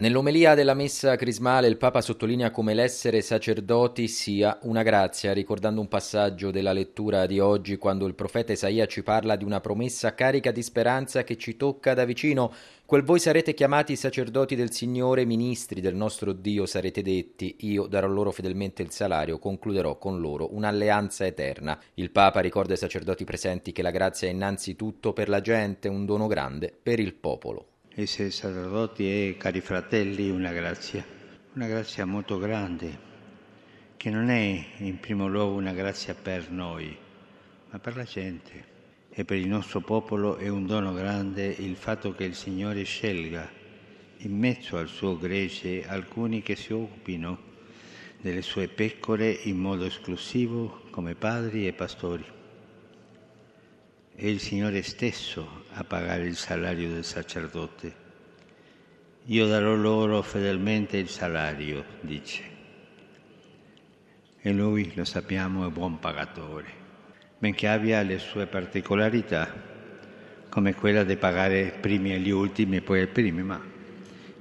Nell'omelia della messa crismale il Papa sottolinea come l'essere sacerdoti sia una grazia, ricordando un passaggio della lettura di oggi quando il profeta Isaia ci parla di una promessa carica di speranza che ci tocca da vicino. Quel voi sarete chiamati sacerdoti del Signore, ministri del nostro Dio sarete detti, io darò loro fedelmente il salario, concluderò con loro un'alleanza eterna. Il Papa ricorda ai sacerdoti presenti che la grazia è innanzitutto per la gente, un dono grande per il popolo. Essere sacerdoti è, cari fratelli, una grazia, una grazia molto grande, che non è in primo luogo una grazia per noi, ma per la gente. E per il nostro popolo è un dono grande il fatto che il Signore scelga in mezzo al suo gregge alcuni che si occupino delle sue pecore in modo esclusivo come padri e pastori. È il Signore stesso a pagare il salario del sacerdote. Io darò loro fedelmente il salario, dice. E lui, lo sappiamo, è buon pagatore, benché abbia le sue particolarità, come quella di pagare primi agli ultimi e poi ai primi, ma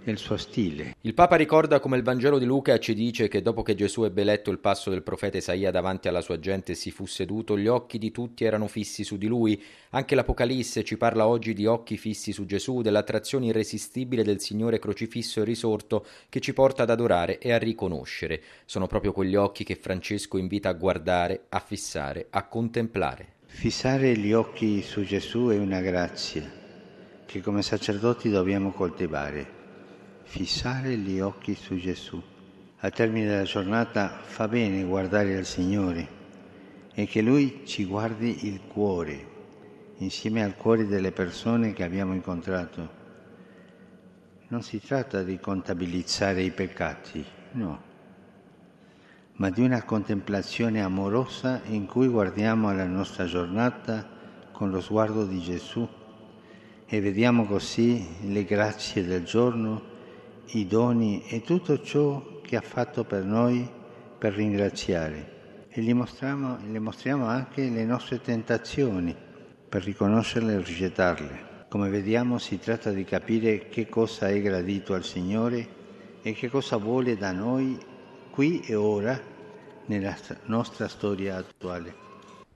il suo stile. Il Papa ricorda come il Vangelo di Luca ci dice che dopo che Gesù ebbe letto il passo del profeta Isaia davanti alla sua gente e si fu seduto, gli occhi di tutti erano fissi su di lui. Anche l'Apocalisse ci parla oggi di occhi fissi su Gesù, dell'attrazione irresistibile del Signore crocifisso e risorto che ci porta ad adorare e a riconoscere. Sono proprio quegli occhi che Francesco invita a guardare, a fissare, a contemplare. Fissare gli occhi su Gesù è una grazia che come sacerdoti dobbiamo coltivare fissare gli occhi su Gesù. Al termine della giornata fa bene guardare al Signore e che Lui ci guardi il cuore, insieme al cuore delle persone che abbiamo incontrato. Non si tratta di contabilizzare i peccati, no, ma di una contemplazione amorosa in cui guardiamo alla nostra giornata con lo sguardo di Gesù e vediamo così le grazie del giorno i doni e tutto ciò che ha fatto per noi per ringraziare e gli mostriamo, gli mostriamo anche le nostre tentazioni per riconoscerle e rigettarle. Come vediamo si tratta di capire che cosa è gradito al Signore e che cosa vuole da noi qui e ora nella nostra storia attuale.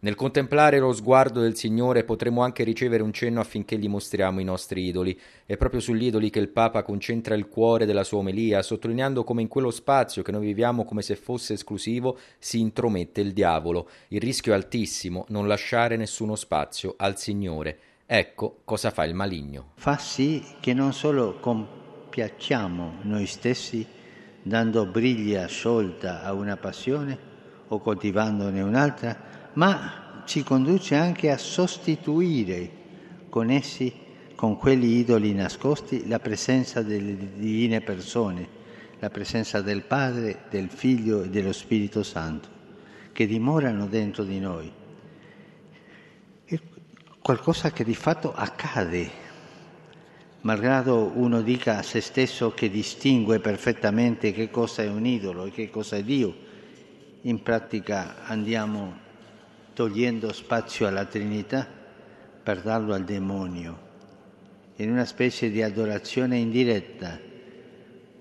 Nel contemplare lo sguardo del Signore potremo anche ricevere un cenno affinché gli mostriamo i nostri idoli. È proprio sugli idoli che il Papa concentra il cuore della sua omelia, sottolineando come in quello spazio che noi viviamo come se fosse esclusivo si intromette il diavolo. Il rischio è altissimo, non lasciare nessuno spazio al Signore. Ecco cosa fa il maligno. Fa sì che non solo compiacciamo noi stessi dando briglia sciolta a una passione o coltivandone un'altra, ma ci conduce anche a sostituire con essi, con quegli idoli nascosti, la presenza delle divine persone, la presenza del Padre, del Figlio e dello Spirito Santo, che dimorano dentro di noi. È qualcosa che di fatto accade, malgrado uno dica a se stesso che distingue perfettamente che cosa è un idolo e che cosa è Dio, in pratica andiamo togliendo spazio alla Trinità per darlo al demonio, in una specie di adorazione indiretta,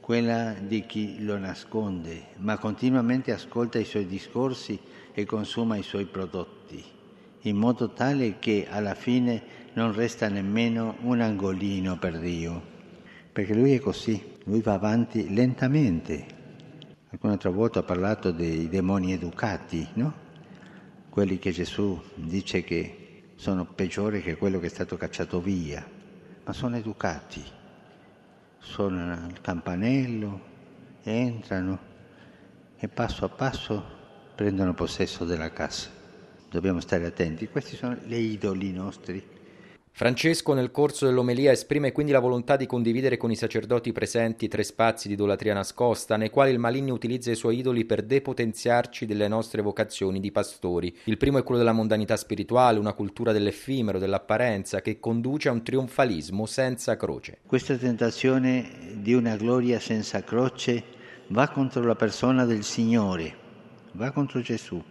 quella di chi lo nasconde, ma continuamente ascolta i suoi discorsi e consuma i suoi prodotti, in modo tale che alla fine non resta nemmeno un angolino per Dio, perché lui è così, lui va avanti lentamente. Alcune altre volte ha parlato dei demoni educati, no? Quelli che Gesù dice che sono peggiori che quello che è stato cacciato via, ma sono educati, suonano al campanello, entrano e passo a passo prendono possesso della casa. Dobbiamo stare attenti, questi sono le idoli nostri Francesco nel corso dell'omelia esprime quindi la volontà di condividere con i sacerdoti presenti tre spazi di idolatria nascosta, nei quali il maligno utilizza i suoi idoli per depotenziarci delle nostre vocazioni di pastori. Il primo è quello della mondanità spirituale, una cultura dell'effimero, dell'apparenza, che conduce a un trionfalismo senza croce. Questa tentazione di una gloria senza croce va contro la persona del Signore, va contro Gesù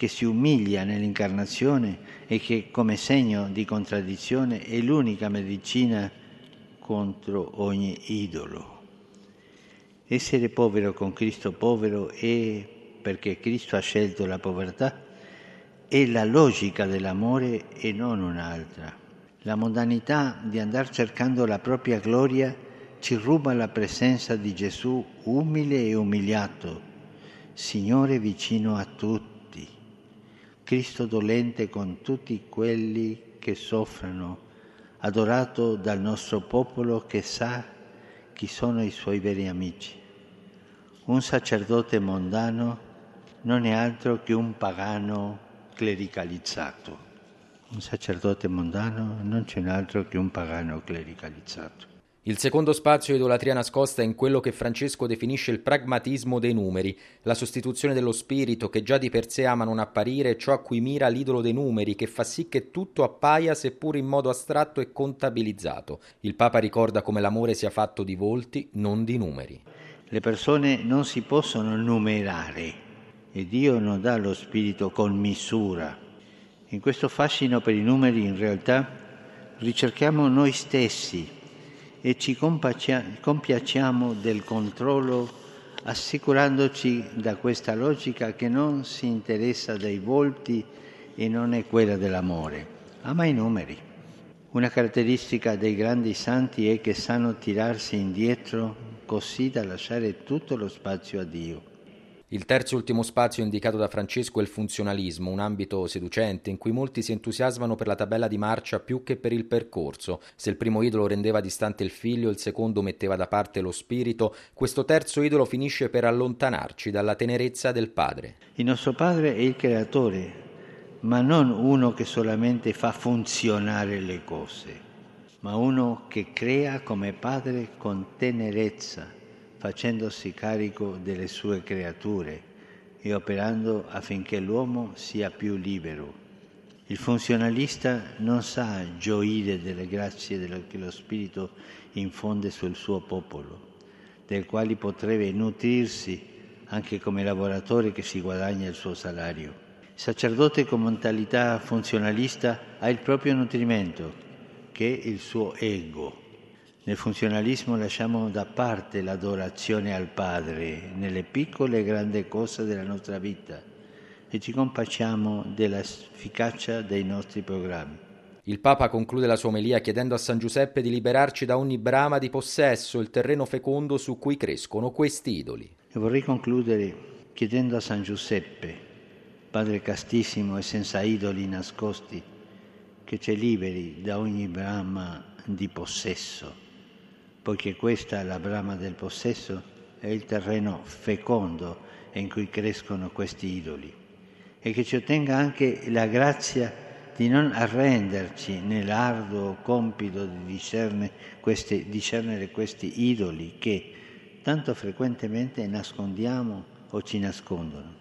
che si umilia nell'incarnazione e che come segno di contraddizione è l'unica medicina contro ogni idolo. Essere povero con Cristo povero è perché Cristo ha scelto la povertà, è la logica dell'amore e non un'altra. La mondanità di andare cercando la propria gloria ci ruba la presenza di Gesù umile e umiliato, Signore vicino a tutti, Cristo dolente con tutti quelli che soffrono, adorato dal nostro popolo che sa chi sono i suoi veri amici. Un sacerdote mondano non è altro che un pagano clericalizzato. Un sacerdote mondano non c'è altro che un pagano clericalizzato. Il secondo spazio idolatria nascosta è in quello che Francesco definisce il pragmatismo dei numeri, la sostituzione dello spirito che già di per sé ama non apparire, ciò a cui mira l'idolo dei numeri, che fa sì che tutto appaia seppur in modo astratto e contabilizzato. Il Papa ricorda come l'amore sia fatto di volti, non di numeri. Le persone non si possono numerare e Dio non dà lo spirito con misura. In questo fascino per i numeri in realtà ricerchiamo noi stessi e ci compiacciamo del controllo assicurandoci da questa logica che non si interessa dei volti e non è quella dell'amore, ama i numeri. Una caratteristica dei grandi santi è che sanno tirarsi indietro così da lasciare tutto lo spazio a Dio. Il terzo e ultimo spazio indicato da Francesco è il funzionalismo, un ambito seducente in cui molti si entusiasmano per la tabella di marcia più che per il percorso. Se il primo idolo rendeva distante il figlio, il secondo metteva da parte lo spirito, questo terzo idolo finisce per allontanarci dalla tenerezza del padre. Il nostro padre è il creatore, ma non uno che solamente fa funzionare le cose ma uno che crea come padre con tenerezza, facendosi carico delle sue creature e operando affinché l'uomo sia più libero. Il funzionalista non sa gioire delle grazie che lo Spirito infonde sul suo popolo, del quale potrebbe nutrirsi anche come lavoratore che si guadagna il suo salario. Il sacerdote con mentalità funzionalista ha il proprio nutrimento che il suo ego. Nel funzionalismo lasciamo da parte l'adorazione al Padre nelle piccole e grandi cose della nostra vita e ci compacciamo dell'efficacia dei nostri programmi. Il Papa conclude la sua omelia chiedendo a San Giuseppe di liberarci da ogni brama di possesso, il terreno fecondo su cui crescono questi idoli. E vorrei concludere chiedendo a San Giuseppe, Padre castissimo e senza idoli nascosti, che ci liberi da ogni brama di possesso, poiché questa, la brama del possesso, è il terreno fecondo in cui crescono questi idoli e che ci ottenga anche la grazia di non arrenderci nell'arduo compito di discernere questi, discernere questi idoli che tanto frequentemente nascondiamo o ci nascondono.